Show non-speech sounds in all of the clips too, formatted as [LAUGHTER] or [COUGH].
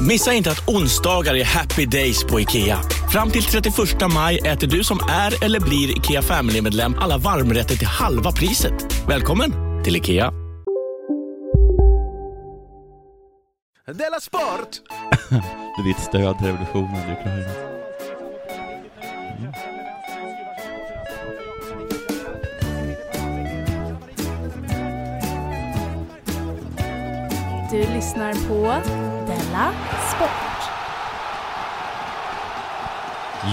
Missa inte att onsdagar är happy days på IKEA. Fram till 31 maj äter du som är eller blir IKEA Family-medlem alla varmrätter till halva priset. Välkommen till IKEA. Della Sport! [LAUGHS] Det är ditt stöd till revolutionen i Ukraina. Du lyssnar på Della Sport.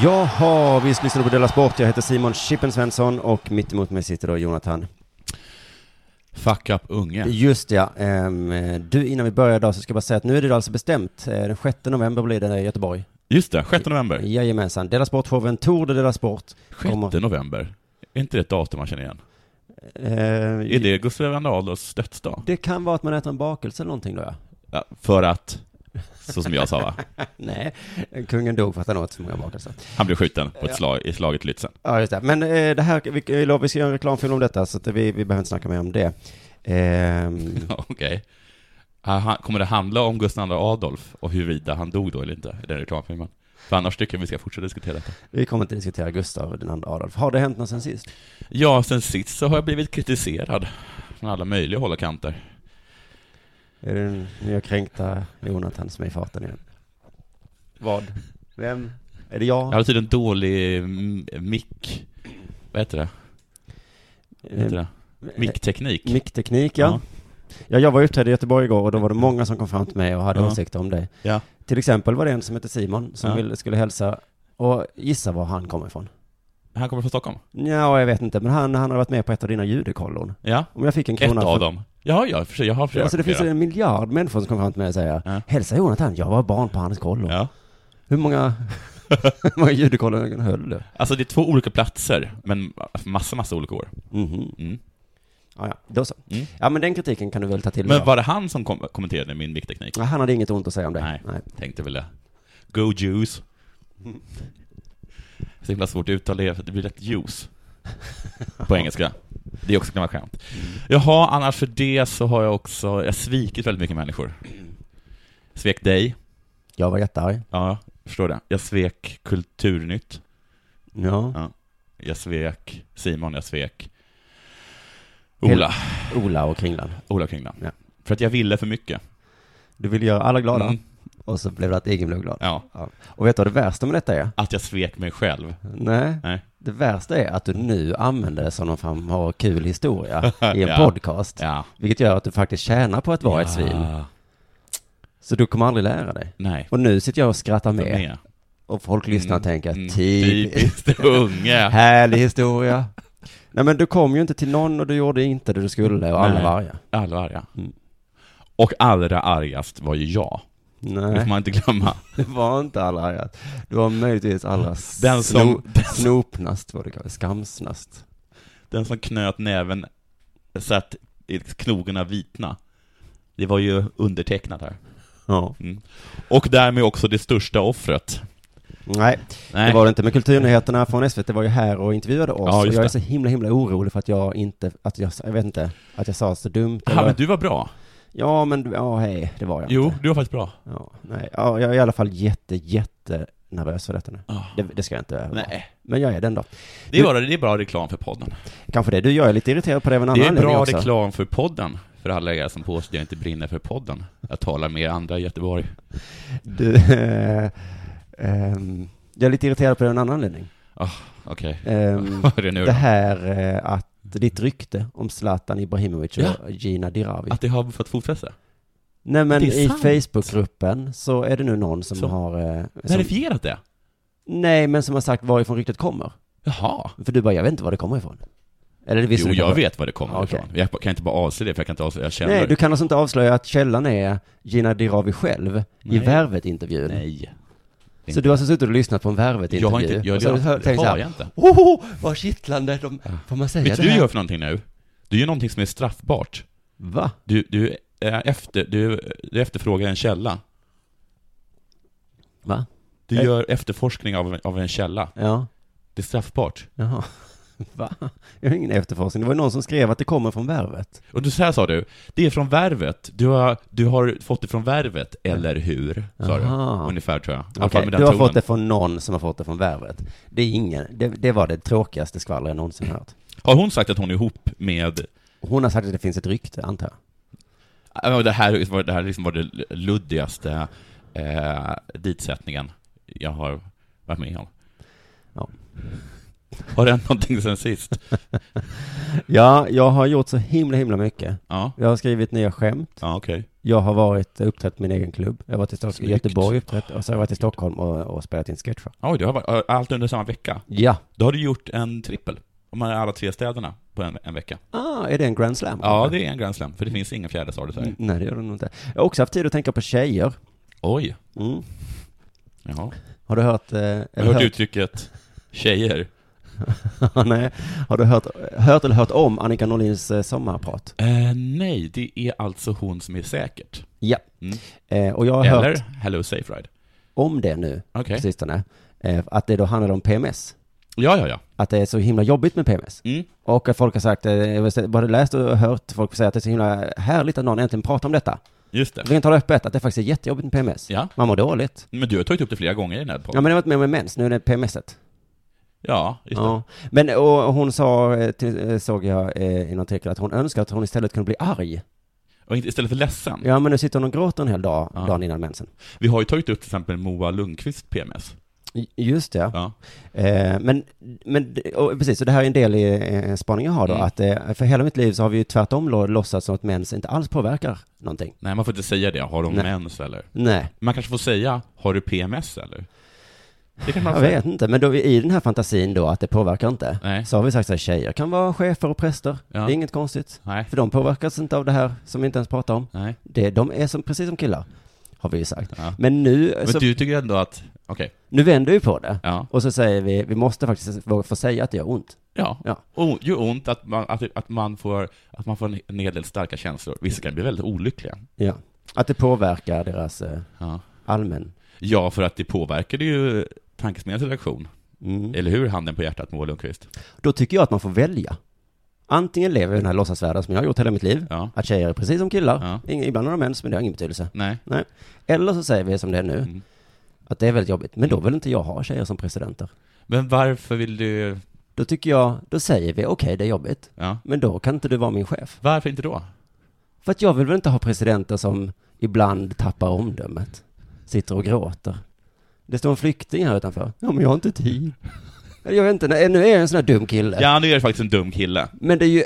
Jaha, vi ska lyssna på Della Sport. Jag heter Simon Chippen Svensson och mitt emot mig sitter då Jonathan. Fuck up unge. Just ja. Ehm, du, innan vi börjar idag så ska jag bara säga att nu är det alltså bestämt. Eh, Den 6 november blir det i Göteborg. Just det, 6 november. Jajamensan. Della Sport får en Tour de Della Sport. 6 Kommer- november. Är inte det ett datum man känner igen? Eh, Är det Gustav II Adolfs dödsdag? Det kan vara att man äter en bakelse eller någonting då ja. Ja, för att, så som jag sa va? [LAUGHS] Nej, kungen dog för att han åt så många bakelser. Han blev skjuten på ett slag, i slaget Lützen. Ja, just det. Men eh, det här, vi, lovar, vi ska göra en reklamfilm om detta, så att vi, vi behöver inte snacka mer om det. Ehm, [LAUGHS] Okej. Ah, han- Kommer det handla om Gustav II Adolf och huruvida han dog då eller inte i den reklamfilmen? För annars tycker jag vi ska fortsätta diskutera detta. vi kommer inte diskutera Gustav den andra Adolf. Har det hänt något sen sist? Ja, sen sist så har jag blivit kritiserad från alla möjliga håll och kanter. Är det den nya kränkta Jonathan som är i farten igen? Vad? Vem? Är det jag? Jag hade tydligen dålig mm, mick... Vad heter det? Vad heter det? Mickteknik. Mickteknik, ja. ja. jag var ute i Göteborg igår och då var det många som kom fram till mig och hade Ja. åsikter om dig. Ja. Till exempel var det en som hette Simon som Ja. ville, skulle hälsa och gissa var han kommer ifrån. Han kommer från Stockholm? Ja, jag vet inte, men han, han har varit med på ett av dina judekollon. Ja. Om jag fick en Ett krona av för- dem. Ja, ja, för sig, jag har försökt. Alltså det finns en miljard människor som kommer fram till mig och säger Ja. Hälsa Jonathan, jag var barn på hans kollo. Ja. Hur många, [LAUGHS] hur många judekollon höll du? Alltså det är två olika platser, men massa, massa olika år. Mhm. Mm. Ja, ja, då så. Mm. Ja, men den kritiken kan du väl ta till Men var det han som kom kommenterade min mickteknik? av. Han hade inget ont att säga om det. Nej, tänkte väl det. Go juice. Så himla svårt att uttala det, för det blir rätt juice. [LAUGHS] På engelska. Det är också gammalt skämt. Jaha, annars för det så har jag också, jag har svikit väldigt mycket människor. Svek dig. Jag var jättearg. Ja, förstår det. Jag svek Kulturnytt. Ja. Ja. Jag svek Simon, jag svek Ola. Ola och Kringlan. Ola Kringlan. Ja. För att jag ville för mycket. Du ville göra alla glada. Mm. Och så blev det att egen blev glad. Ja. Och vet du vad det värsta med detta är? Att jag svek mig själv. Nej. Nej. Det värsta är att du nu använder det som någon form av kul historia [LAUGHS] i en Ja. podcast. Ja. Vilket gör att du faktiskt tjänar på att vara ett svin. Ja. Så du kommer aldrig lära dig. Nej. Och nu sitter jag och skrattar med. med. Och folk lyssnar och Mm, tänker, mm, typiskt. typiskt unge. [LAUGHS] Härlig historia. Nej men du kom ju inte till någon och du gjorde inte det du skulle och alla Nej. var arga. Alla var arga. Mm. Och allra argast var ju jag. Det får Nej, man inte glömma. [LAUGHS] det var inte alla arga. Du var möjligtvis allra Den som- sno, [LAUGHS] snopnast, vad det kallas, skamsnast. Den som knöt näven så att knogarna vitna. Det var ju undertecknat här. Ja. Mm. Och därmed också det största offret. Nej, Nej. det var det inte. Men kulturnyheterna från SVT var ju här och intervjuade oss. Ja, och jag är det. så himla, himla orolig för att jag inte, att jag, jag vet inte, att jag sa så dumt. Ja, eller- men du var bra. Ja, men, ja, hej, det var jag Jo, inte. du var faktiskt bra. Ja, nej, ja, jag är i alla fall jätte, jätte nervös för detta nu. Ah. Det, det ska jag inte vara. Nej. Men jag är den då. Det är, bara, det är bra reklam för podden. Kanske det. Du, jag är lite irriterad på det av en annan Det är bra också. reklam för podden. För alla er som påstår att jag inte brinner för podden. Jag talar med andra i Göteborg. Du, [LAUGHS] eh, ehm, jag är lite irriterad på det av en annan anledning. Ah, Okej. [LAUGHS] Vad är det nu det här eh, att ditt rykte om Zlatan Ibrahimovic och Ja. Gina Dirawi. Att det har fått fotfäste? Nej men i. Facebookgruppen så är det nu någon som Så- har... Eh, som, Verifierat det? nej, men som har sagt varifrån ryktet kommer. Jaha. För du bara, jag vet inte var det kommer ifrån. Eller det visste Jo, du jag vet var det kommer Okej. ifrån. Jag kan inte bara avslöja det, för jag kan inte avslöja källor. Nej, du kan alltså inte avslöja att källan är Gina Dirawi själv i Nej. Värvet-intervjun. Nej. Så du har alltså suttit och lyssnat på en Värvet-intervju? Jag har inte, jag, och så har du hört- det har jag inte. Oh, vad kittlande! De, får man säga Vet det här? du gör för någonting nu? Du gör någonting som är straffbart. Va? Du, du, är efter, du, du efterfrågar en källa. Va? Du gör efterforskning av, av en källa. Ja. Det är straffbart. Jaha. [LAUGHS] Va? Jag har ingen efterforskning. Det var någon som skrev att det kommer från Värvet. Och du, så här sa du, det är från Värvet. Du har, du har fått det från Värvet, eller hur? Sa du. Aha. Ungefär tror jag. Den du har tonen. fått det från någon som har fått det från Värvet. Det är ingen, det, det var det tråkigaste skvallret jag någonsin hört. Har hon sagt att hon är ihop med... Hon har sagt att det finns ett rykte, antar jag. Ja, Det här, var- det här liksom var det luddigaste eh, ditsättningen jag har varit med om. Ja. [LAUGHS] Har det hänt någonting sen sist? [LAUGHS] Ja, jag har gjort så himla, himla mycket. Ja, Jag har skrivit nya skämt. ja okej. Jag har varit uppträtt min egen klubb. Jag har varit i Stock- Snyggt. Göteborg uppträtt och så har jag varit i Stockholm och, och spelat in sketcher. Oj, det har varit allt under samma vecka. Ja. Då har du gjort en trippel. Om man är alla tre städerna på en, en vecka. Ah, är det en grand slam? Ja, det är en Grand Slam, för det finns ingen fjärde stad i Sverige. Nej, det gör det nog inte. Jag har också haft tid att tänka på tjejer. Oj, Mm. jaha. Har du hört... Eh, Jag har eller hört uttrycket tjejer. [LAUGHS] Nej, har du hört, hört eller hört om Annika Norlins eh, sommarprat? Eh, nej, det är alltså hon som är säkert. Ja. Mm. Eh, och jag har hört Eller Hello Safe Ride. om det nu, Okej. på sistone, eh, att det då handlar om PMS. Ja, ja, ja. Att det är så himla jobbigt med PMS. Mm. Och att folk har sagt, eh, jag har både läst och hört folk säga att det är så himla härligt att någon äntligen pratar om detta. Just det. Vi kan tala öppet, att det faktiskt är jättejobbigt med PMS. Ja. Man mår dåligt. Men du har tagit upp det flera gånger i den här Ja podden. men det har varit med med mens, nu är det PMSet. Ja, just det. Ja. Men och hon sa, eh, till, eh, såg jag eh, i någon artikel, att hon önskar att hon istället kunde bli arg. Och istället för ledsen. Ja men nu sitter hon och gråter en hel dag, Ja. dagen innan mensen. Vi har ju tagit upp till exempel Moa Lundqvist PMS. Just det. Ja. Eh, men, men och precis, så det här är en del i eh, en spaning jag har då, Mm. att eh, för hela mitt liv så har vi ju tvärtom lo- låtsats som att mens inte alls påverkar någonting. Nej, man får inte säga det. Har de Nej. mens eller? Nej, Man kanske får säga, har du PMS eller? Det jag vet inte, men då i den här fantasin då att det påverkar inte, Nej. så har vi sagt att tjejer kan vara chefer och präster. Ja. Det är inget konstigt. Nej. För de påverkas inte av det här som vi inte ens pratar om. Nej. Det, de är som, precis som killar, har vi ju sagt. Ja. Men nu, Men så, du tycker ändå att, okej. nu vänder vi på det. Ja. Och så säger vi, vi måste faktiskt få säga att det gör ont. Ja. Ja. O, gör ont att man, att, att, man får, att man får en hel del starka känslor. Vissa kan bli väldigt olyckliga. Ja. Att det påverkar deras eh, allmän... Ja, för att det påverkade ju tankesmedjans redaktion. Mm. Eller hur, handen på hjärtat, Moa Lundqvist? Då tycker jag att man får välja. Antingen lever vi i den här låtsasvärlden som jag har gjort hela mitt liv, Ja. att tjejer är precis som killar, Ja. Ibland har de mens, men det har ingen betydelse. Nej. Nej. Eller så säger vi som det är nu, Mm. att det är väldigt jobbigt, men då vill inte jag ha tjejer som presidenter. Men varför vill du... Då tycker jag, då säger vi okej, det är jobbigt, Ja. men då kan inte du vara min chef. Varför inte då? För att jag vill väl inte ha presidenter som ibland tappar omdömet, sitter och gråter. Det står en flykting här utanför. Ja, men jag har inte tid. Jag vet inte, nej, nu är jag en sån här dum kille. Ja, nu är det faktiskt en dum kille. Men det är ju,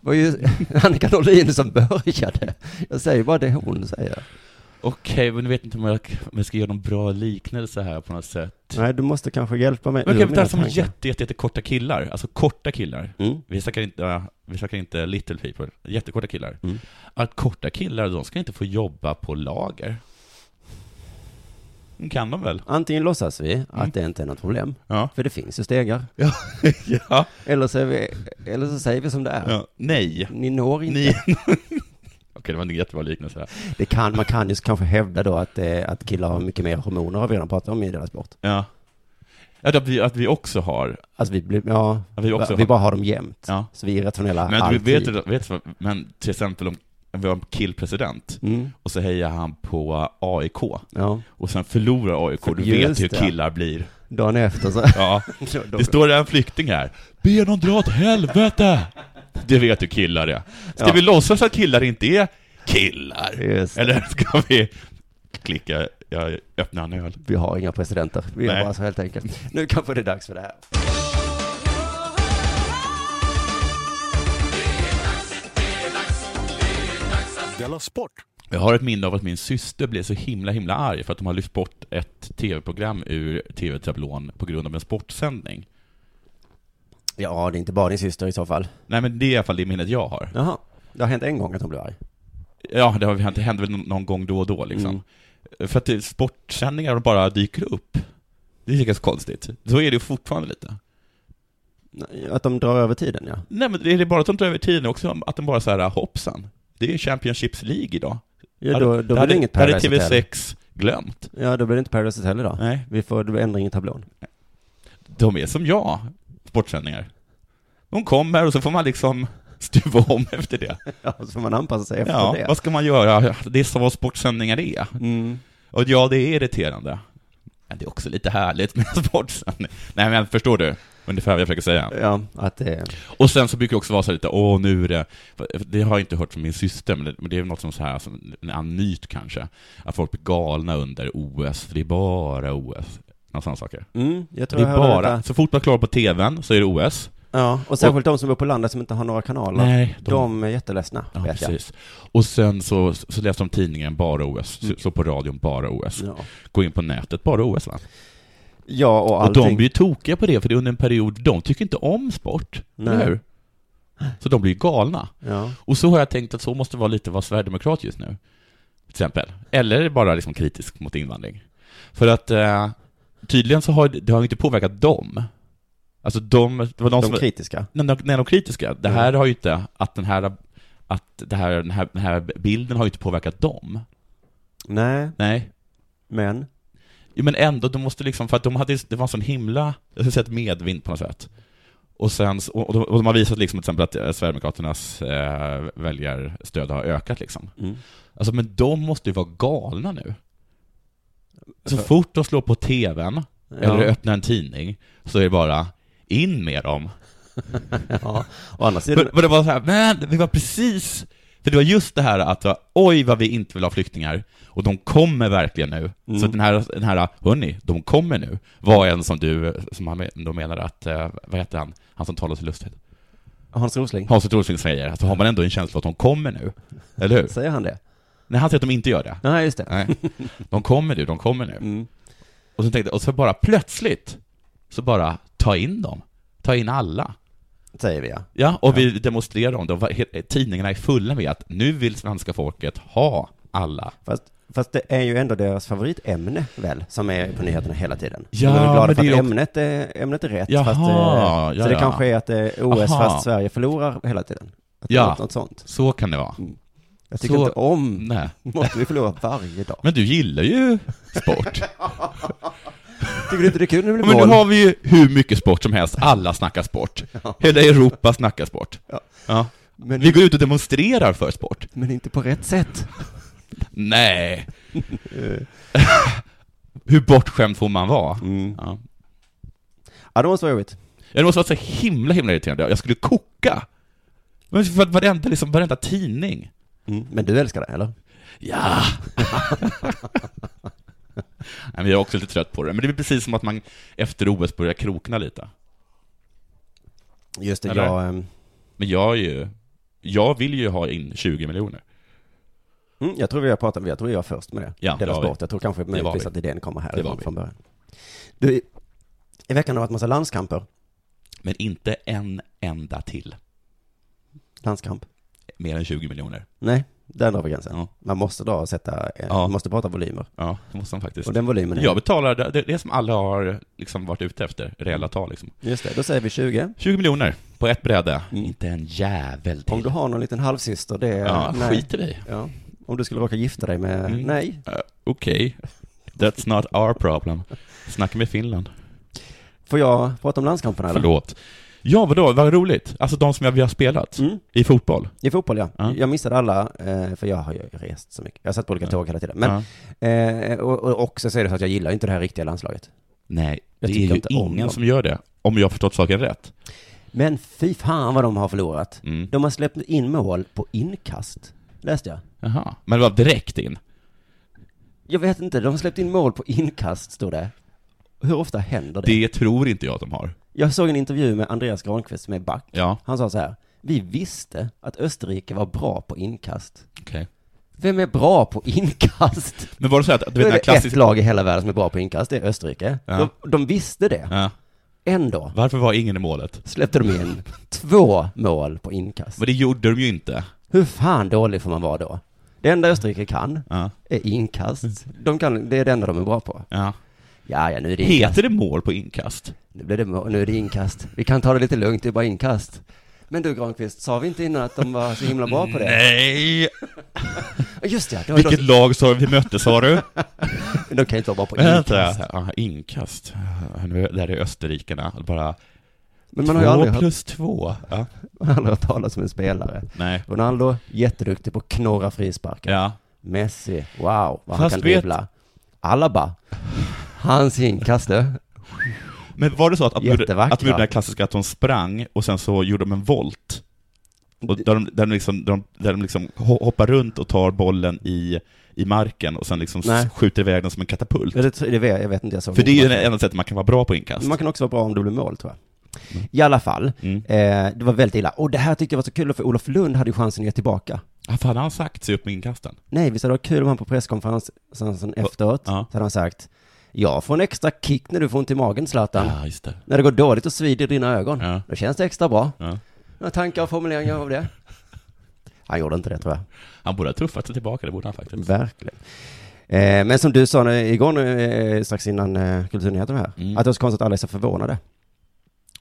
var ju [LAUGHS] Annika Norlin som började. Jag säger bara det hon säger. Okej, men jag vet inte om jag, om jag ska göra någon bra liknelse här på något sätt. Nej, du måste kanske hjälpa mig Men kan mina ta som jätte, jätte, jätte korta killar, alltså korta killar. Mm. Vi snackar inte, vi snackar inte little people, jättekorta killar. Mm. Att korta killar, de ska inte få jobba på lager. Kan de väl? Antingen låtsas vi att det inte är något problem, Ja. för det finns ju stegar. Ja. [LAUGHS] ja. Eller så, vi, eller så säger vi som det är. ja. Nej. Ni når inte. Ni... [LAUGHS] Okej, det var en jättebra liknelse. Här. Det kan, man kan ju kanske hävda då att, eh, att killar har mycket mer hormoner, har vi redan pratat om i deras sport. Ja. Att vi, att vi också har, Alltså vi blir, ja, att vi också vi har. bara har dem jämt. Ja. Så vi är rationella Men alltid. vet, vet men till exempel om vi har en killpresident Mm, och så hejar han på AIK ja, och sen förlorar AIK, du Just vet hur det. killar blir. dagen efter så. Ja. [LAUGHS] Det står en flykting här. Be någon dra åt helvete! Det vet hur killar är. Ska Ja. vi låtsas att killar inte är killar? Eller ska vi klicka, jag öppnar en öl. Vi har inga presidenter. Vi Nej. har bara så helt enkelt. Nu kanske det är dags för det här. Della Sport! Jag har ett minne av att min syster blev så himla himla arg för att de har lyft bort ett tv-program ur tv-tablån på grund av en sportsändning. Ja, det är inte bara din syster i så fall. Nej men det är i alla fall det minnet jag har. Jaha. Det har hänt en gång att hon blev arg. Ja, det har hänt, det händer väl någon- gång då och då liksom. För att det, sportsändningar bara dyker upp. Det är så konstigt. Så är det ju fortfarande lite. Att de drar över tiden, ja. Nej men är det bara att de drar över tiden också, att de bara så här hoppsan. Det är Championships League idag. Ja, då, då blir hade, inget hade Paradise Hotel. TV6 glömt. Ja, då blir det inte Paradise Hotel idag. Nej. Vi får, ändring i tablån. De är som jag, sportsändningar. De kommer och så får man liksom [LAUGHS] stuva om efter det. [LAUGHS] Ja, så får man anpassa sig efter Ja, det. vad ska man göra? Det är så sportsändningar är. Mm. Och ja, det är irriterande. Men det är också lite härligt med [LAUGHS] sportsändning. Nej men förstår du? Ungefär vad jag försöker säga. Ja, att det... Och sen så brukar det också vara så här lite, åh nu är det, det har jag inte hört från min syster, men det, men det är något som så här, som en annan myt kanske, att folk blir galna under OS, för det är bara OS. Några sådana saker. Mm, jag tror Det är jag bara, detta. så fort man klarar på TVn så är det OS. Ja, och särskilt de som bor på landet som inte har några kanaler. Nej, de... de- är jätteledsna, Ja, vet jag. precis. Och sen så, så läser de tidningen, bara OS. Så, så på radion, bara OS. Ja. Gå in på nätet, bara OS va? Ja, och Och allting. de blir ju tokiga på det, för det är under en period, de tycker inte om sport. Nej. Eller hur? Så de blir ju galna. Ja. Och så har jag tänkt att så måste vara lite vara Sverigedemokrat just nu. Till exempel. Eller bara liksom kritisk mot invandring. För att eh, tydligen så har det har inte påverkat dem. Alltså de, det var de, De som... kritiska. Nej, de, nej, de kritiska. Det Mm. här har ju inte, att den här, att det här, den här, den här bilden har ju inte påverkat dem. Nej, Nej. men. Jo, men ändå, de måste liksom, för att de hade, det var en sån himla, jag skulle säga ett medvind på något sätt. Och sen, och de, och de har visat liksom till exempel att eh, Sverigedemokraternas eh, väljarstöd har ökat liksom. Mm. Alltså men de måste ju vara galna nu. Så För- fort de slår på TVn, Ja. eller öppnar en tidning, så är det bara in med dem. [LAUGHS] ja. Å andra sidan. För, för det var så här, men det var precis, för det var just det här att, oj vad vi inte vill ha flyktingar, och de kommer verkligen nu. Mm. Så den här, den här, hörni, de kommer nu, var en som du, som han då menar att, eh, vad heter han, han som talar så lustigt? Hans Rosling. Hans Rosling säger, att så har man ändå en känsla att de kommer nu. Eller hur? Säger han det? Nej, han säger att de inte gör det. Nej, just det. Nej. De kommer nu, de kommer nu. Mm. Och så tänkte jag, och så bara plötsligt, så bara ta in dem. Ta in alla. Säger vi ja. Ja, och vi demonstrerar om det. Tidningarna är fulla med att nu vill svenska folket ha alla. Fast, fast det är ju ändå deras favoritämne väl, som är på nyheterna hela tiden. Ja, De är glada men för det att också- ämnet är, ämnet är rätt. Jaha, fast, eh, ja, så det ja. kanske är att det är OS Aha. fast Sverige förlorar hela tiden. Att det Ja. något, sånt. Så kan det vara. Jag tycker Så- inte om, Nej. [LAUGHS] måste vi förlora varje dag. Men du gillar ju sport. [LAUGHS] Tycker du inte det är kul när det blir Men nu har vi ju hur mycket sport som helst. Alla snackar sport. [LAUGHS] Hela Europa snackar sport. Ja. Ja. Men- Vi går ut och demonstrerar för sport. Men inte på rätt sätt. [LAUGHS] Nej. [LAUGHS] hur bortskämd får man vara? Mm. Ja. Ja, det måste vara jobbigt. Ja, det måste vara så himla, himla irriterande. Jag skulle koka. Men för varenda, liksom, varenda tidning. Mm. Men du älskar det, eller? Ja! Jag är också lite trött på det. Men det är precis som att man efter OS börjar krokna lite. Just det, Eller? jag... ehm, Men jag är ju... Jag vill ju ha in 20 miljoner. Mm, jag tror vi har pratat, jag tror vi var först med det. Ja, Dela sport. Jag tror kanske möjligtvis vi. att idén kommer vi. från början. Du, i veckan har det varit massa landskamper. Men inte en enda till. Landskamp. Mer än 20 miljoner. Nej, där drar vi gränsen. Ja. Man måste dra och sätta, eh, Ja. man måste prata volymer. Ja, det måste man faktiskt. Och den volymen är... Jag betalar det, det, det som alla har liksom varit ute efter, reella tal liksom. Just det, då säger vi 20. 20 miljoner på ett bräde. Mm. Inte en jävel till. Om du har någon liten halvsyster, det är... Ja, nej. skit i dig. Ja. Om du skulle råka gifta dig med... Mm. Nej. Uh, Okej. That's not our problem. Snacka med Finland. Får jag prata om landskamperna eller? Förlåt. Ja, vadå? Vad roligt. Alltså de som vi har spelat. Mm. I fotboll. I fotboll ja. Ja. Jag missade alla, eh, för jag har ju rest så mycket. Jag har sett på olika tåg hela tiden. Men, ja. eh, och, och också så är det så att jag gillar inte det här riktiga landslaget. Nej, Jag det är ju ingen som gör det. Om jag har förstått saken rätt. Men fy fan vad de har förlorat. Mm. De har släppt in mål på inkast. Läste jag. Jaha. Men det var direkt in. Jag vet inte, de har släppt in mål på inkast, stod det. Hur ofta händer det? Det tror inte jag att de har. Jag såg en intervju med Andreas Granqvist som är back. Ja, Han sa så här, vi visste att Österrike var bra på inkast. okej. Vem är bra på inkast? Men var det så att, du vet är det klassiska... ett lag i hela världen som är bra på inkast, det är Österrike. Ja. De, de visste det. Ja. Ändå Varför var ingen i målet? släppte de in [LAUGHS] två mål på inkast. Men det gjorde de ju inte. Hur fan dålig får man vara då? Det enda Österrike kan Ja. är inkast. De kan, det är det enda de är bra på. ja. Ja, ja, nu är det inkast. Heter det mål på inkast? Nu, blir det, mål- nu är det inkast. Vi kan ta det lite lugnt, det är bara inkast. Men du Granqvist, sa vi inte innan att de var så himla bra på det? Nej! [LAUGHS] Just det, det Vilket lag sa vi mötte sa du? de, [LAUGHS] de kan inte vara bra på Vänta, inkast. ja, inkast. Ja, är- Där är Österrikerna. Bara Men man har ju två aldrig hört, plus två. Ja. man har aldrig hört talas om en spelare. Nej. Ronaldo, jätteduktig på att knorra frisparkar. Ja. Messi, wow, vad han Fast kan vet- dribbla. Alaba, hans inkast du. Men var det så att, att, att de gjorde här klassiska att de sprang och sen så gjorde de en volt? Och där de, där de, liksom, där de, där de liksom ho- hoppar runt och tar bollen i, i marken och sen liksom Nej. skjuter iväg den som en katapult. Ja, Det, det jag vet inte, jag såg För det är ju det enda sättet man kan vara bra på inkast. Man kan också vara bra om det blir mål tror jag. I alla fall, Mm. eh, det var väldigt illa. Och det här tyckte jag var så kul, för Olof Lund hade ju chansen att ge tillbaka. Varför hade han sagt sig upp med inkasten? Nej, visst hade det varit kul om han på presskonferensen efteråt, Ja. så hade han sagt Jag får en extra kick när du får ont i magen Zlatan. Ja, just det. När det går dåligt och svider i dina ögon. Ja. Då känns det extra bra. Ja. Några tankar och formuleringar av det? [LAUGHS] Han gjorde inte det tror jag. Han borde ha tuffat sig tillbaka, det borde han faktiskt. Verkligen. Eh, men som du sa nu, igår nu, eh, strax innan eh, Kulturnyheterna här, Mm. att det var så konstigt att alla är så förvånade.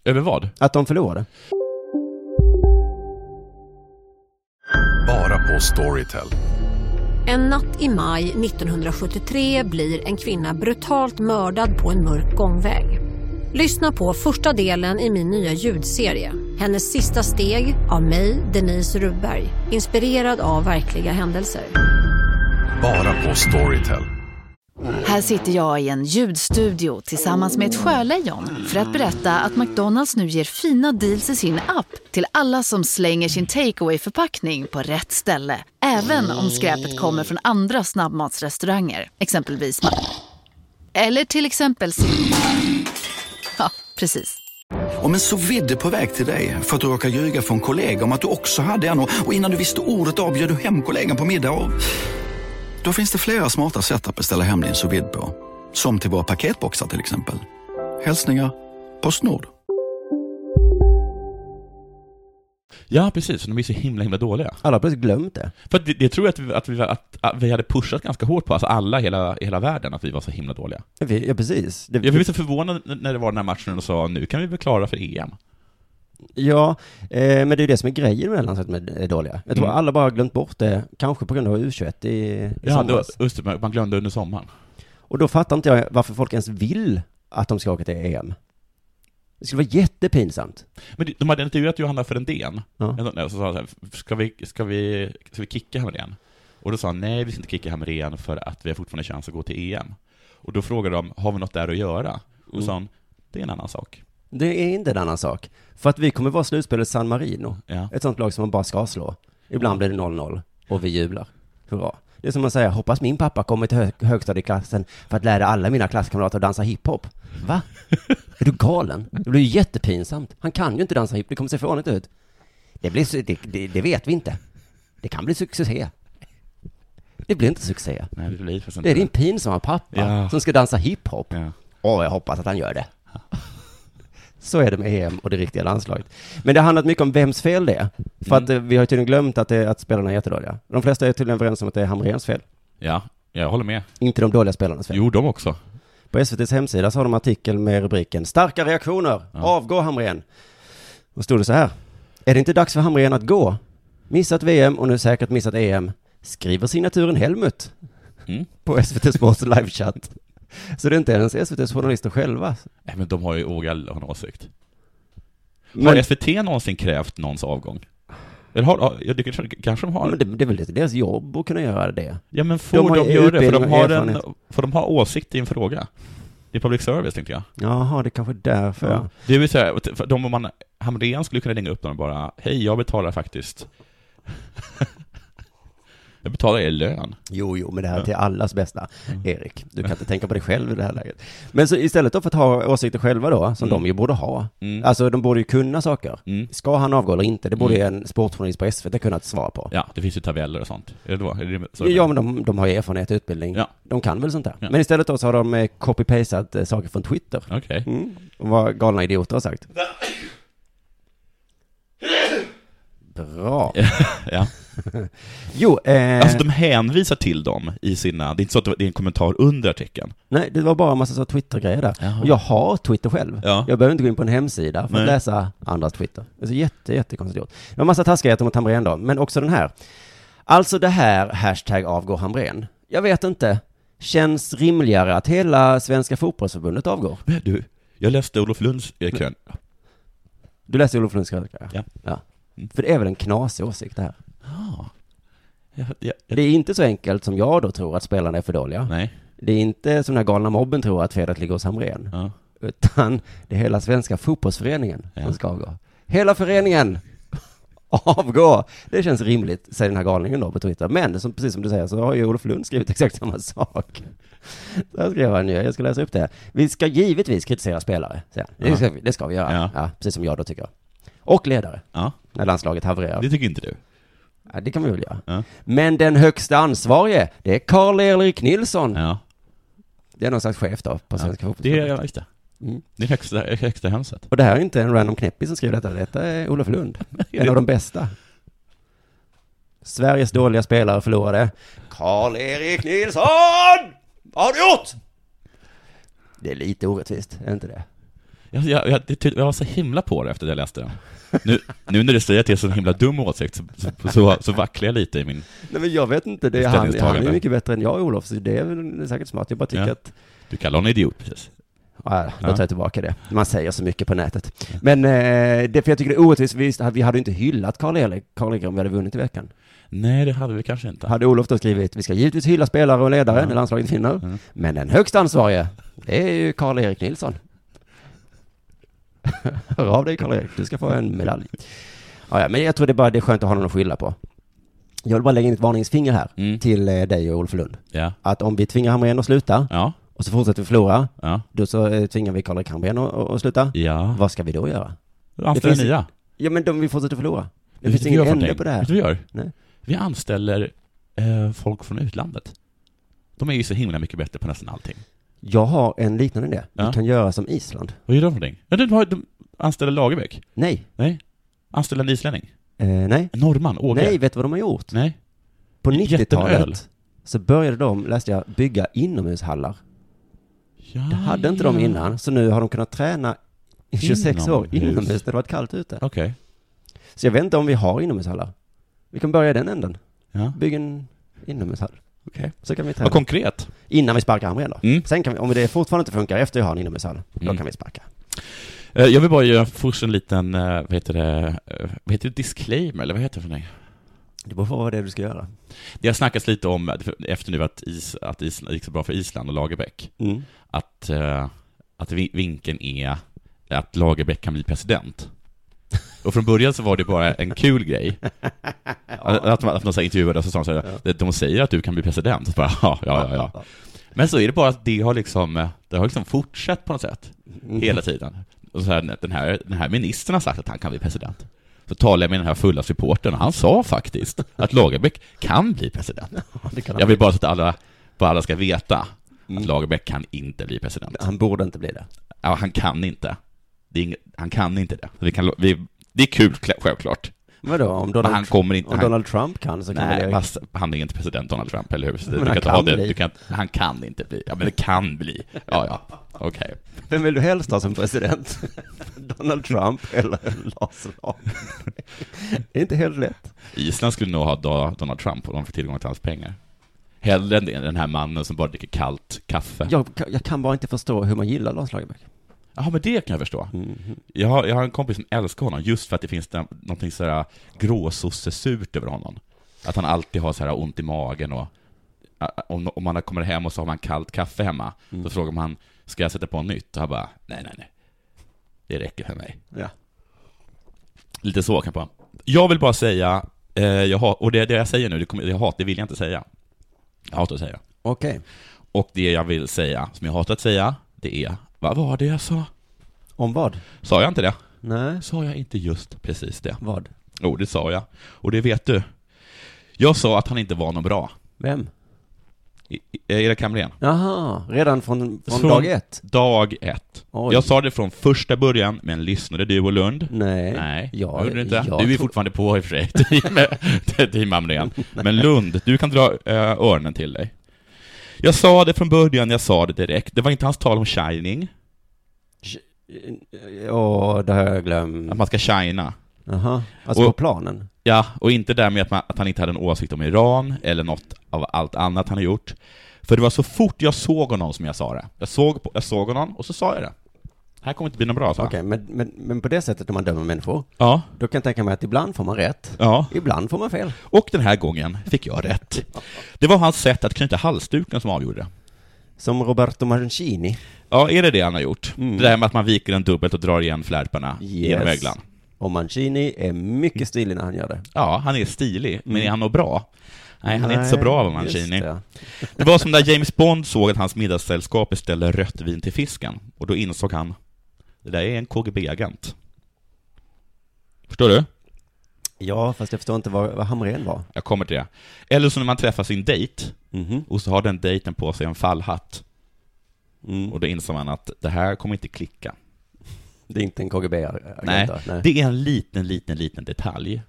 Över vad? Att de förlorade. Bara på Storytel. En natt i maj 1973 blir en kvinna brutalt mördad på en mörk gångväg. Lyssna på första delen i min nya ljudserie. Hennes sista steg av mig, Denise Rubberg. Inspirerad av verkliga händelser. Bara på Storytel. Här sitter jag i en ljudstudio tillsammans med ett sjölejon för att berätta att McDonalds nu ger fina deals i sin app till alla som slänger sin takeaway förpackning på rätt ställe. Även om skräpet kommer från andra snabbmatsrestauranger, exempelvis Ma- Eller till exempel Ja, precis. Om en så vidde på väg till dig för att du råkar ljuga från kollega om att du också hade en och och innan du visste ordet av bjöd du hem kollegan på middag och... Då finns det flera smarta sätt att beställa hem din sous vide på. Som till våra paketboxar till exempel. Hälsningar Postnord. Ja, precis. De är så himla, himla dåliga. Alla har plötsligt glömt det. För att det, det tror jag att vi, att, vi, att, att vi hade pushat ganska hårt på, alltså alla i hela, hela världen, att vi var så himla dåliga. Ja, Ja, precis. Det, Jag blev så förvånad när det var den här matchen och sa nu kan vi väl klara för EM. Ja, eh, men det är ju det som är grejen med landslaget med är dåliga. Jag tror Mm. alla bara har glömt bort det, kanske på grund av U21 i, i Ja, somras. just det, man glömde under sommaren. Och då fattar inte jag varför folk ens vill att de ska åka till EM. Det skulle vara jättepinsamt. Men de- de hade intervjuat Johanna Frändén, Ja. så sa han så här, ska vi, ska vi, ska vi kicka Hamrén? Och då sa han, nej vi ska inte kicka Hamrén för att vi har fortfarande chans att gå till EM. Och då frågade de, har vi något där att göra? Och Mm. sa han, det är en annan sak. Det är inte en annan sak. För att vi kommer vara slutspelet San Marino. Ja. Ett sånt lag som man bara ska slå. Ibland blir det 0-0 och vi jublar. Hurra. Det är som att säga, hoppas min pappa kommer till hö- högstadieklassen för att lära alla mina klasskamrater att dansa hiphop. Va? Är du galen? Det blir ju jättepinsamt. Han kan ju inte dansa hiphop, det kommer se fånigt ut. Det, blir, det, det, det vet vi inte. Det kan bli succé. Det blir inte succé. Nej, det blir Det är din pinsamma pappa Ja. som ska dansa hiphop. Ja. Åh, jag hoppas att han gör det. Så är det med EM och det riktiga landslaget. Men det har handlat mycket om vems fel det är. För Mm. att eh, vi har ju tydligen glömt att, det, att spelarna är jättedåliga. De flesta är tydligen överens om att det är Hamréns fel. Ja, jag håller med. Inte de dåliga spelarnas fel. Jo, de också. På SVTs hemsida så har de artikel med rubriken Starka reaktioner, Ja. avgå Hamrén. Och stod det så här. Är det inte dags för Hamrén att gå? Missat VM och nu säkert missat EM. Skriver signaturen Helmut. Mm. På SVT Sports [LAUGHS] livechatt. Så det är inte ens SVTs journalister själva. Nej, men de har ju vågat ha en åsikt. Men- Har SVT någonsin krävt någons avgång? Eller har, ja, det kanske, kanske de har. Men det, det är väl deras jobb att kunna göra det. Ja men får De de, har göra det? För de, har en, får de ha åsikt i en fråga? Det är public service, tänkte jag. Jaha, det är kanske därför. Ja. Det vill säga, för de om man, Hamrén skulle kunna ringa upp dem och bara, hej, jag betalar faktiskt [LAUGHS] Jag betalar er lön. Jo, jo, men det här är till allas bästa, Mm. Erik. Du kan inte tänka på dig själv i det här läget. Men så istället då för att ha åsikter själva då, som Mm. de ju borde ha. Mm. Alltså, de borde ju kunna saker. Mm. Ska han avgå eller inte? Det borde ju Mm. en sportjournalist på SVT kunna svara på. Ja, det finns ju tabeller och sånt. Är det då? Är det så Ja, men de, de har ju erfarenhet och utbildning. Ja. De kan väl sånt där. Ja. Men istället då så har de eh, copy-pastat eh, saker från Twitter. Okej. Mm. Och vad galna idioter har sagt. Bra. [LAUGHS] ja. [LAUGHS] Jo, eh, Alltså de hänvisar till dem i sina, det är inte så att det är en kommentar under artikeln. nej, det var bara en massa så Twitter-grejer där. Jaha. Och jag har Twitter själv. Ja. Jag behöver inte gå in på en hemsida för Nej. att läsa andras Twitter. Det är så jätte, jättekonstigt gjort. Det var en massa taskigheter mot Hamrén då, men också den här. Alltså det här, hashtag avgår Hamrén. Jag vet inte. Känns rimligare att hela Svenska fotbollsförbundet avgår? Men du, jag läste Olof Lunds eh, krön. Du läste Olof Lunds krönika? Ja. ja. För det är väl en knasig åsikt det här? Ja. Jag, jag, jag, Det är inte så enkelt som jag då tror att spelarna är för dåliga. nej. Det är inte som den här galna mobben tror att felet ligger hos Hamrén. Ja. Utan det är hela svenska fotbollsföreningen Ja. som ska avgå. Hela föreningen [LAUGHS] avgå! Det känns rimligt, säger den här galningen då på Twitter. Men som, precis som du säger så har ju Olof Lund skrivit [LAUGHS] exakt samma sak. Där skrev han ju, jag ska läsa upp det. Vi ska givetvis kritisera spelare, säger han. Det ska, vi- det ska vi göra. Ja. Ja. precis som jag då tycker. Och ledare, Ja, när landslaget havererar. det tycker inte du. Ja, det kan vi väl göra. Ja. Men den högsta ansvarige, det är Karl-Erik Nilsson. Ja. Det är någon slags chef då på Svenska Det är, ja, just det. Mm. Det är högsta, högsta hönset. Och det här är inte en random knäppis som skriver detta, detta är Olof Lund. [LAUGHS] En av de bästa. Sveriges dåliga spelare förlorade. Karl-Erik Nilsson! Vad har du gjort? Det är lite orättvist, är inte det? Jag, jag, jag, det, jag var så himla på det efter det jag läste den. Nu, nu när du säger att det är så en himla dum åsikt så, så, så, så vacklar jag lite i min... Nej men jag vet inte, det är han, han är mycket bättre än jag Olof, så det är väl säkert smart. Jag bara tycker Ja. att Du kallar honom idiot precis. Ja, då tar jag tillbaka det. Man säger så mycket på nätet. Men eh, det, för jag tycker det är orättvist, vi, vi hade ju inte hyllat Karl-Erik Karl om vi hade vunnit i veckan. Nej, det hade vi kanske inte. Hade Olof då skrivit, vi ska givetvis hylla spelare och ledare Ja. när landslaget vinner. Mm. Men den högsta ansvarige, det är ju Karl-Erik Nilsson. [LAUGHS] Hör av dig Karl-Erik, du ska få en medalj. Ja, ja, men jag tror det är bara det är skönt att ha någon att skylla på. Jag vill bara lägga in ett varningsfinger här Mm. till eh, dig och Olof Lund. Ja. Att om vi tvingar Hamrén att sluta Ja. och så fortsätter vi förlora, Ja. då så eh, tvingar vi Karl-Erik Hamrén att, att, sluta. Ja. Vad ska vi då göra? Anställa finns- nya. Ja men de vill fortsätta förlora. Det Vet finns ingen vi ände på det här. Vet du vad vi gör? Nej. Vi anställer eh, folk från utlandet. De är ju så himla mycket bättre på nästan allting. Jag har en liknande idé. Ja. Vi kan göra som Island. Vad gör de för någonting? Ja, de, har, de anställer Lagerbäck. Nej. Nej. Anställer en islänning. Eh, nej. En norrman, Åge. Nej, vet du vad de har gjort? Nej. På Jätteöl. 90-talet så började de, läste jag, bygga inomhushallar. Ja, Det hade inte de innan, så nu har de kunnat träna i 26 år Inomhus. inomhus när det varit kallt ute. Okej. Så jag vet inte om vi har inomhushallar. Vi kan börja i den änden. Ja. Bygga en inomhushall. Okej. Så kan vi Vad träna. konkret. Innan vi sparkar Hamrén då. Mm. Sen kan vi, om det fortfarande inte funkar efter jag har en inomhushall, då Mm. kan vi sparka. Eh, Jag vill bara göra först en liten, eh, vad heter det, eh, vad heter det, disclaimer, eller vad heter det för någonting? Det beror på vad det är du ska göra. Det har snackats lite om, efter nu att, is, att Island, gick så bra för Island och Lagerbäck, Mm. att, att vin- vinkeln är att Lagerbäck kan bli president. Och från början så var det bara en kul grej. [LAUGHS] Att, man- att man så intervjuade och så sa de så här, de säger att du kan bli president. Så bara, [LAUGHS] ja, ja, ja, ja. Men så är det bara att det har liksom, det har liksom fortsatt på något sätt, Mm. hela tiden. Och så här, den, här, den här ministern har sagt att han kan bli president. Så talade jag med den här fulla supporten och han sa faktiskt att Lagerbäck kan bli president. Jag vill bara så att alla, bara alla ska veta Mm. att Lagerbäck kan inte bli president. Han borde inte bli det. Ja, han kan inte. Inget, han kan inte det. Vi kan, vi, det är kul, självklart. Vadå, om Men Donald, han kommer inte... om han, Donald Trump kan så kan nej, väl fast han är inte president Donald Trump, eller hur? Så Men du han kan kan ha det, du kan, han kan inte bli. Ja, men det kan bli. Ja, ja, okej. Vem vill du helst ha som president? [LAUGHS] Donald Trump eller Lars? Det är inte helt lätt. Island skulle nog ha Donald Trump och de får tillgång till hans pengar. Hellre än den här mannen som bara dricker kallt kaffe. Jag, jag kan bara inte förstå hur man gillar Lars Lagerbäck. Ja, men det kan jag förstå. Mhm. Jag har, jag har en kompis som älskar honom just för att det finns där, någonting sådär gråsossesurt över honom. Att han alltid har så här ont i magen och om, om man kommer hem och så har man kallt kaffe hemma, Mm. så frågar man ska jag sätta på nytt? Och han bara, nej, nej, nej. Det räcker för mig. Ja. Lite så kan jag på. Jag vill bara säga Eh, jag har, och det, det jag säger nu, det, kommer, jag hat, det vill jag inte säga. Jag hatar att säga. Okej. Och det jag vill säga, som jag hatar att säga, det är, vad var det jag sa? Om vad? Sa jag inte det? Nej. Sa jag inte just precis det? Vad? Jo, det sa jag. Och det vet du. Jag sa att han inte var någon bra. Vem? I- i- Erik Hamrén. Jaha, redan från, från, dag ett? Dag ett. Oj. Jag sa det från första början, men lyssnade du och Lund? Nej. Nej, Jag- gjorde du inte. jag du är tror- fortfarande på i och för sig, [LAUGHS] team, [LAUGHS] team Hamrén. [LAUGHS] Men Lund, du kan dra äh, öronen till dig. Jag sa det från början, jag sa det direkt. Det var inte hans tal om shining, Åh, det har jag glömt. att man ska shina. Jaha, alltså Och- på planen? Ja, och inte där med att, man, att han inte hade en åsikt om Iran, eller något av allt annat han har gjort. För det var så fort jag såg honom som jag sa det. Jag såg, på, jag såg honom, och så sa jag det. Här kommer inte bli något bra, sa Okej, men, men, men på det sättet när man dömer människor, Ja. då kan jag tänka mig att ibland får man rätt, Ja. ibland får man fel. Och den här gången fick jag rätt. Det var hans sätt att knyta halsduken som avgjorde. Som Roberto Mancini. Ja, är det det han har gjort? Mm. Det där med att man viker den dubbelt och drar igen flärparna genom Yes. öglan. Och Mancini är mycket stilig när han gör det. Ja, han är stilig, men Mm. är han nog bra? Nej, han är inte så bra, just Mancini. det. Det var som när James Bond såg att hans middagssällskap beställde rött vin till fisken, och då insåg han, det där är en KGB-agent. Förstår du? Ja, fast jag förstår inte vad, vad Hamrén var. Jag kommer till det. Eller så när man träffar sin dejt, Mhm. och så har den dejten på sig en fallhatt, Mm. och då inser man att det här kommer inte klicka. [LAUGHS] Det är inte en KGB-agent? Nej, Nej. det är en liten, liten, liten detalj.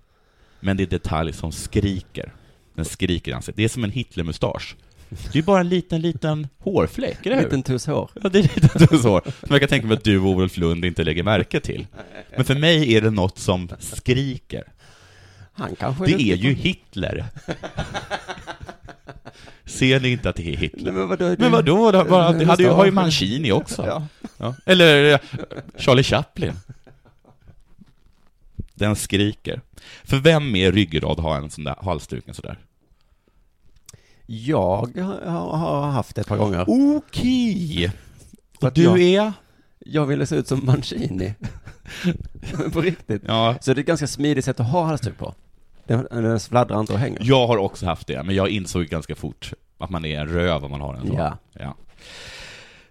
Men det är en detalj som skriker. Den skriker i ansiktet. Det är som en Hitlermustasch. Det är bara en liten, liten hårfläck, eller En hur? liten tuss hår. Ja, det är en liten tuss hår. Som jag kan tänka mig att du och Ulf Lund inte lägger märke till. Men för mig är det något som skriker. Han kanske Det duktig är ju Hitler. Ser ni inte att det är Hitler? Men vadå? Men vadå? Det, bara, det hade ju, har ju. Mancini också. Ja. Ja. Eller Charlie Chaplin. Den skriker. För vem är ryggrad har en sån där halsduken sådär? Jag har, haft det ett par gånger. Okej! För Och du jag- är? Jag ville se ut som Mancini. [LAUGHS] På riktigt. Ja, Så det är ett ganska smidigt sätt att ha halsduk på. Den, den fladdrar inte och hänger. jag har också haft det, men jag insåg ganska fort att man är en röv om man har en sån. Ja. ja.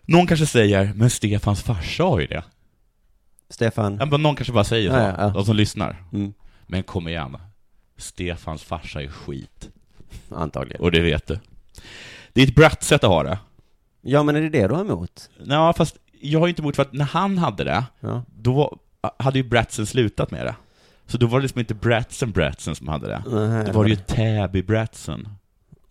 Någon kanske säger, men Stefans farsa har ju det. Stefan? Ja, men någon kanske bara säger så, ja, ja. de som lyssnar. Mm, Men kom igen, Stefans farsa är skit. Antagligen. Och det vet du. Det är ett bratt-sätt att ha det. Ja, men är det det du har emot? Ja, fast jag har ju inte emot för att när han hade det, Ja. då hade ju Bratsen slutat med det. Så då var det liksom inte Bratsen Bratsen som hade det. Nej, Då var det ju Täby Bratsen.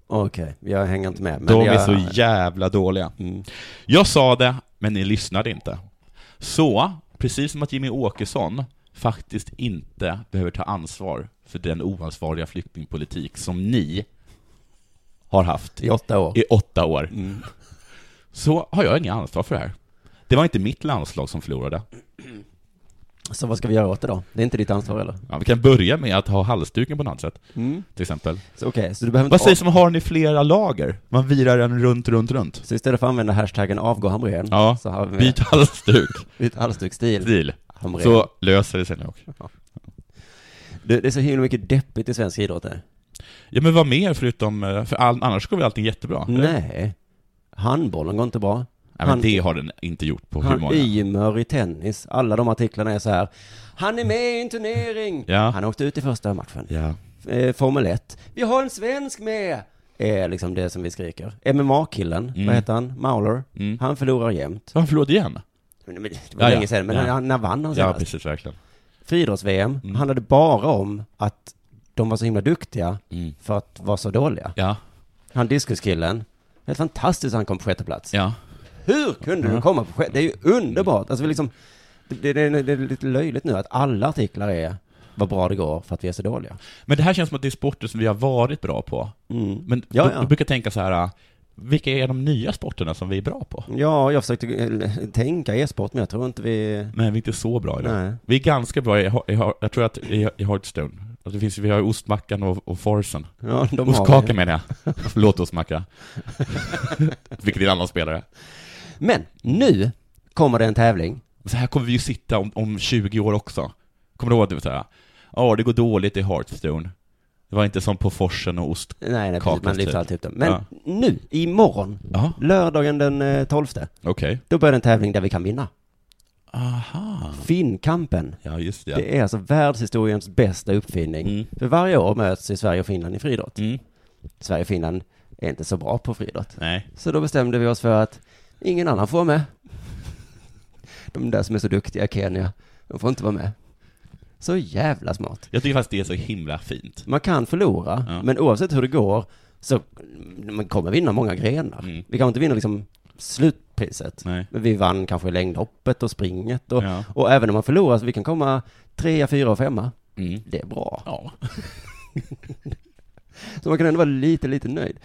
Okej, jag hänger inte med. Men De jag... är så jävla dåliga. Mm. Jag sa det, men ni lyssnade inte. Så, precis som att Jimmy Åkesson faktiskt inte behöver ta ansvar för den oansvariga flyktingpolitik som ni har haft I åtta år. i åtta år, Mm. så har jag inga ansvar för det här. Det var inte mitt landslag som förlorade. Så vad ska vi göra åt det då? Det är inte ditt ansvar eller? Ja, vi kan börja med att ha halsduken på något sätt, Mm. till exempel. Så okej, så du behöver Vad sägs om att ha den i flera lager? Man virar den runt, runt, runt. Så istället för att använda hashtaggen avgå Hamrén, Ja, så har vi byt halsduk. [LAUGHS] byt halsduksstil. Stil. Så löser det sig nog. Det, det är så himla mycket deppigt i svensk idrott nu. Ja men vad mer förutom, eh, för all, annars går väl allting jättebra? Nej. Handbollen går inte bra. Nej, men Han- det har den inte gjort på hur Han många? Ymer i tennis, alla de artiklarna är så här. Han är med i en turnering! Ja. Han åkte ut i första matchen. Ja. Eh, Formel 1. Vi har en svensk med! Är liksom det som vi skriker. MMA-killen, Mm. vad heter han? Mauler. Mm. Han förlorar jämt. Han förlorade igen? Men Det var Ja, ja. länge sedan, men Ja. när, vann han Ja, senast? precis, verkligen. Friidrotts-VM Mm. handlade bara om att de var så himla duktiga Mm. för att vara så dåliga. Ja. Han diskuskillen, helt fantastiskt att han kom på sjätte plats. Ja. Hur kunde Ja. du komma på sjätte? Det är ju underbart. Alltså vi liksom, det, det, det, det är lite löjligt nu att alla artiklar är vad bra det går för att vi är så dåliga. Men det här känns som att det är sporter som vi har varit bra på. Mm. Men Ja, ja. då brukar tänka så här, vilka är de nya sporterna som vi är bra på? Ja, jag försökte eh, tänka e-sport, men jag tror inte vi... Men vi är inte så bra i det. Nej. Vi är ganska bra i, i, i jag tror att i, i Hearthstone, alltså det finns, vi har ostmackan och, och forsen. Ja, de Ostkaka menar jag. [LAUGHS] Förlåt ostmacka. [LAUGHS] Vilket är en annan spelare. Men nu kommer det en tävling. Så här kommer vi ju sitta om, om 20 år också. Kommer du ihåg det? Ja, det går dåligt i Hearthstone. Det var inte som på forsen och ost. Nej, nej precis, man lyfter typ. alltid upp dem. Men Ja. nu, imorgon, Ja. lördagen den eh, 12, Okej. då börjar en tävling där vi kan vinna. Aha. Finnkampen. Ja, just det. Det är alltså världshistoriens bästa uppfinning. Mm. För varje år möts ju Sverige och Finland i friidrott. Mm. Sverige och Finland är inte så bra på friidrott. Nej. Så då bestämde vi oss för att ingen annan får vara med. De där som är så duktiga i Kenya, de får inte vara med. Så jävla smart. Jag tycker faktiskt det är så himla fint. Man kan förlora, Ja. men oavsett hur det går så man kommer vinna många grenar. Mm. Vi kan inte vinna liksom slutpriset. Nej. Men vi vann kanske längdhoppet och springet och, Ja. och även om man förlorar så vi kan komma trea, fyra och femma. Mm. Det är bra. Ja. [LAUGHS] Så man kan ändå vara lite, lite nöjd.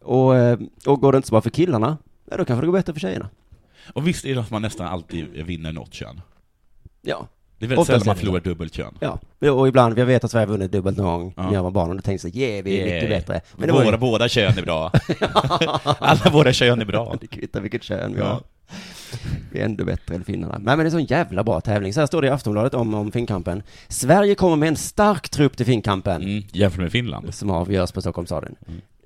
Och, eh, och går det inte så bra för killarna, ja, då kanske det går bättre för tjejerna. Och visst är det att man nästan alltid vinner något kön? Ja. Det är väldigt sällan man förlorar dubbelt kön. Ja, och ibland, jag vet att Sverige har vunnit dubbelt någon gång Ja. när jag var barn och då tänkte jag så, yeah, vi är Yeah. mycket bättre. Men våra, ju, båda kön är bra. [LAUGHS] Alla våra kön är bra. [LAUGHS] det kvittar vilket kön vi Ja. har. Vi är ändå bättre än finnarna. Nej men det är en jävla bra tävling. Så här står det i Aftonbladet om, om Finnkampen. Sverige kommer med en stark trupp till Finnkampen. Mm, jämfört med Finland. Som avgörs på Stockholms stadion.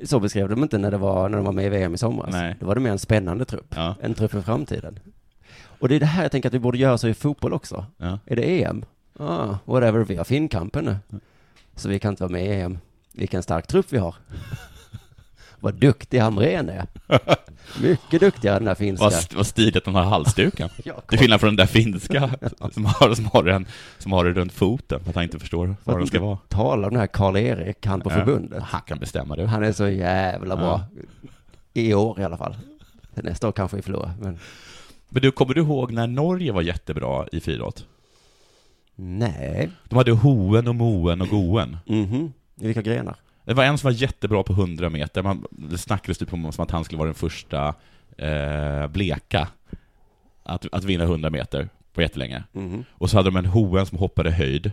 Så beskrev de inte när, det var, när de var med i VM i somras. Nej. Då var det mer en spännande trupp. Ja. En trupp för framtiden. Och det är det här jag tänker att vi borde göra så i fotboll också. Ja. Är det EM? Ah, whatever, vi har Finnkampen nu. Så vi kan inte vara med i EM. Vilken stark trupp vi har. [LAUGHS] Vad duktig Hamrén är. Mycket duktigare än den där finska. Vad, vad stiligt de har halsduken. [LAUGHS] Ja, Till skillnad från den där finska [LAUGHS] som har, som har, den, som har det runt foten, att han inte förstår var den ska vara. Tala om den här Karl-Erik, han på Ja. förbundet. Han kan bestämma det. Han är så jävla bra. I år i alla fall. Nästa år kanske vi förlorar, men Men du, kommer du ihåg när Norge var jättebra i friidrott? nej. De hade Hoen och Moen och Goen. Mhm. I vilka grenar? Det var en som var jättebra på 100 meter, man, det snackades typ om som att han skulle vara den första eh, bleka att, att vinna 100 meter på jättelänge. Mhm. Och så hade de en Hoen som hoppade höjd,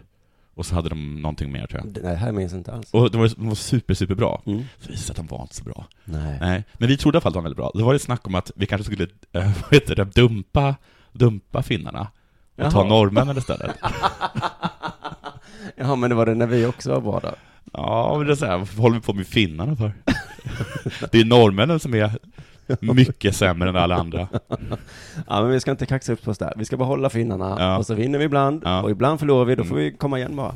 och så hade de någonting mer tror jag. Det här minns jag inte alls. Och de var, de var super, super bra. Mm. Så visade att de var inte så bra. Nej. Nej, men vi trodde i alla fall att de var väldigt bra. Då var det snack om att vi kanske skulle, äh, [LAUGHS] vad heter det, dumpa, dumpa finnarna och ta Jaha. norrmännen istället. [LAUGHS] Ja, men det var det när vi också var bra då. Ja, men det är så här, vad håller vi på med finnarna för? [LAUGHS] Det är norrmännen som är [LAUGHS] mycket sämre än alla andra. [LAUGHS] Ja, men vi ska inte kaxa upp oss där. Vi ska bara hålla finnarna Ja. och så vinner vi ibland Ja. och ibland förlorar vi, då får Mm. vi komma igen bara.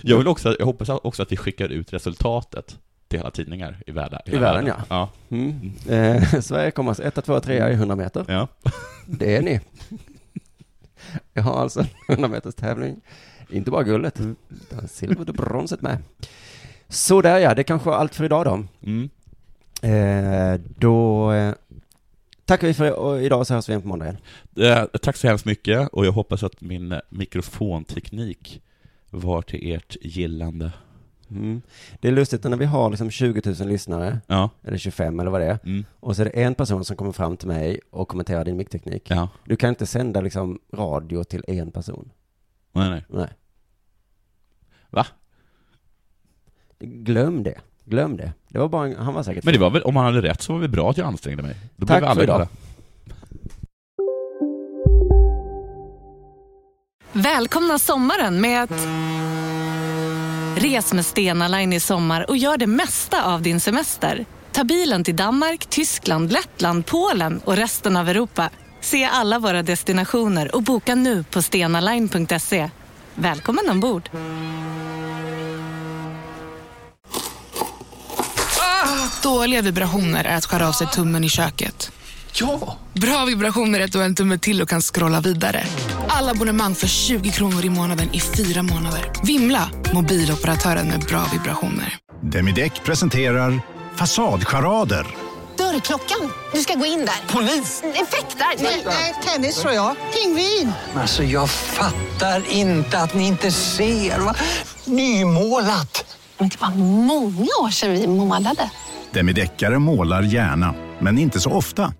Jag vill också, jag hoppas också att vi skickar ut resultatet till alla tidningar i världen. I världen, ja. Ja. Mm. Eh, [LAUGHS] Sverige kommer alltså 1, 2, 3 i 100 meter. ja. Det är ni. Jag har alltså en 100 meters tävling. Inte bara guldet, utan silvret och bronset med. Så där ja, det kanske var allt för idag då. Mm. Eh, då eh, tackar vi för och idag så hörs vi igen på måndag igen. Eh, Tack så hemskt mycket och jag hoppas att min mikrofonteknik var till ert gillande. Mm. Det är lustigt när vi har liksom 20 000 lyssnare, Ja. eller 25 eller vad det är, Mm. och så är det en person som kommer fram till mig och kommenterar din mickteknik. Ja. Du kan inte sända liksom radio till en person. Nej, nej. Nej. Va? Glöm det. Glöm det. Det var bara en, han var säkert Men det var väl, om han hade rätt så var det bra att jag ansträngde mig. Då Tack alla för idag. glada. Välkomna sommaren med att... Res med Stena Line i sommar och gör det mesta av din semester. Ta bilen till Danmark, Tyskland, Lettland, Polen och resten av Europa. Se alla våra destinationer och boka nu på stenaline.se. Välkommen ombord! Dåliga vibrationer är att skära av sig tummen i köket. Ja! Bra vibrationer är att du har en tumme till och kan scrolla vidare. Alla abonnemang för 20 kronor i månaden i fyra månader. Vimla! Mobiloperatören med bra vibrationer. Demideck presenterar Fasadcharader. Dörrklockan. Du ska gå in där. Polis? Effektar? Nej, tennis tror jag. Pingvin. Alltså jag fattar inte att ni inte ser. Va? Nymålat! Men det var många år sedan vi målade. Demideckare målar gärna, men inte så ofta.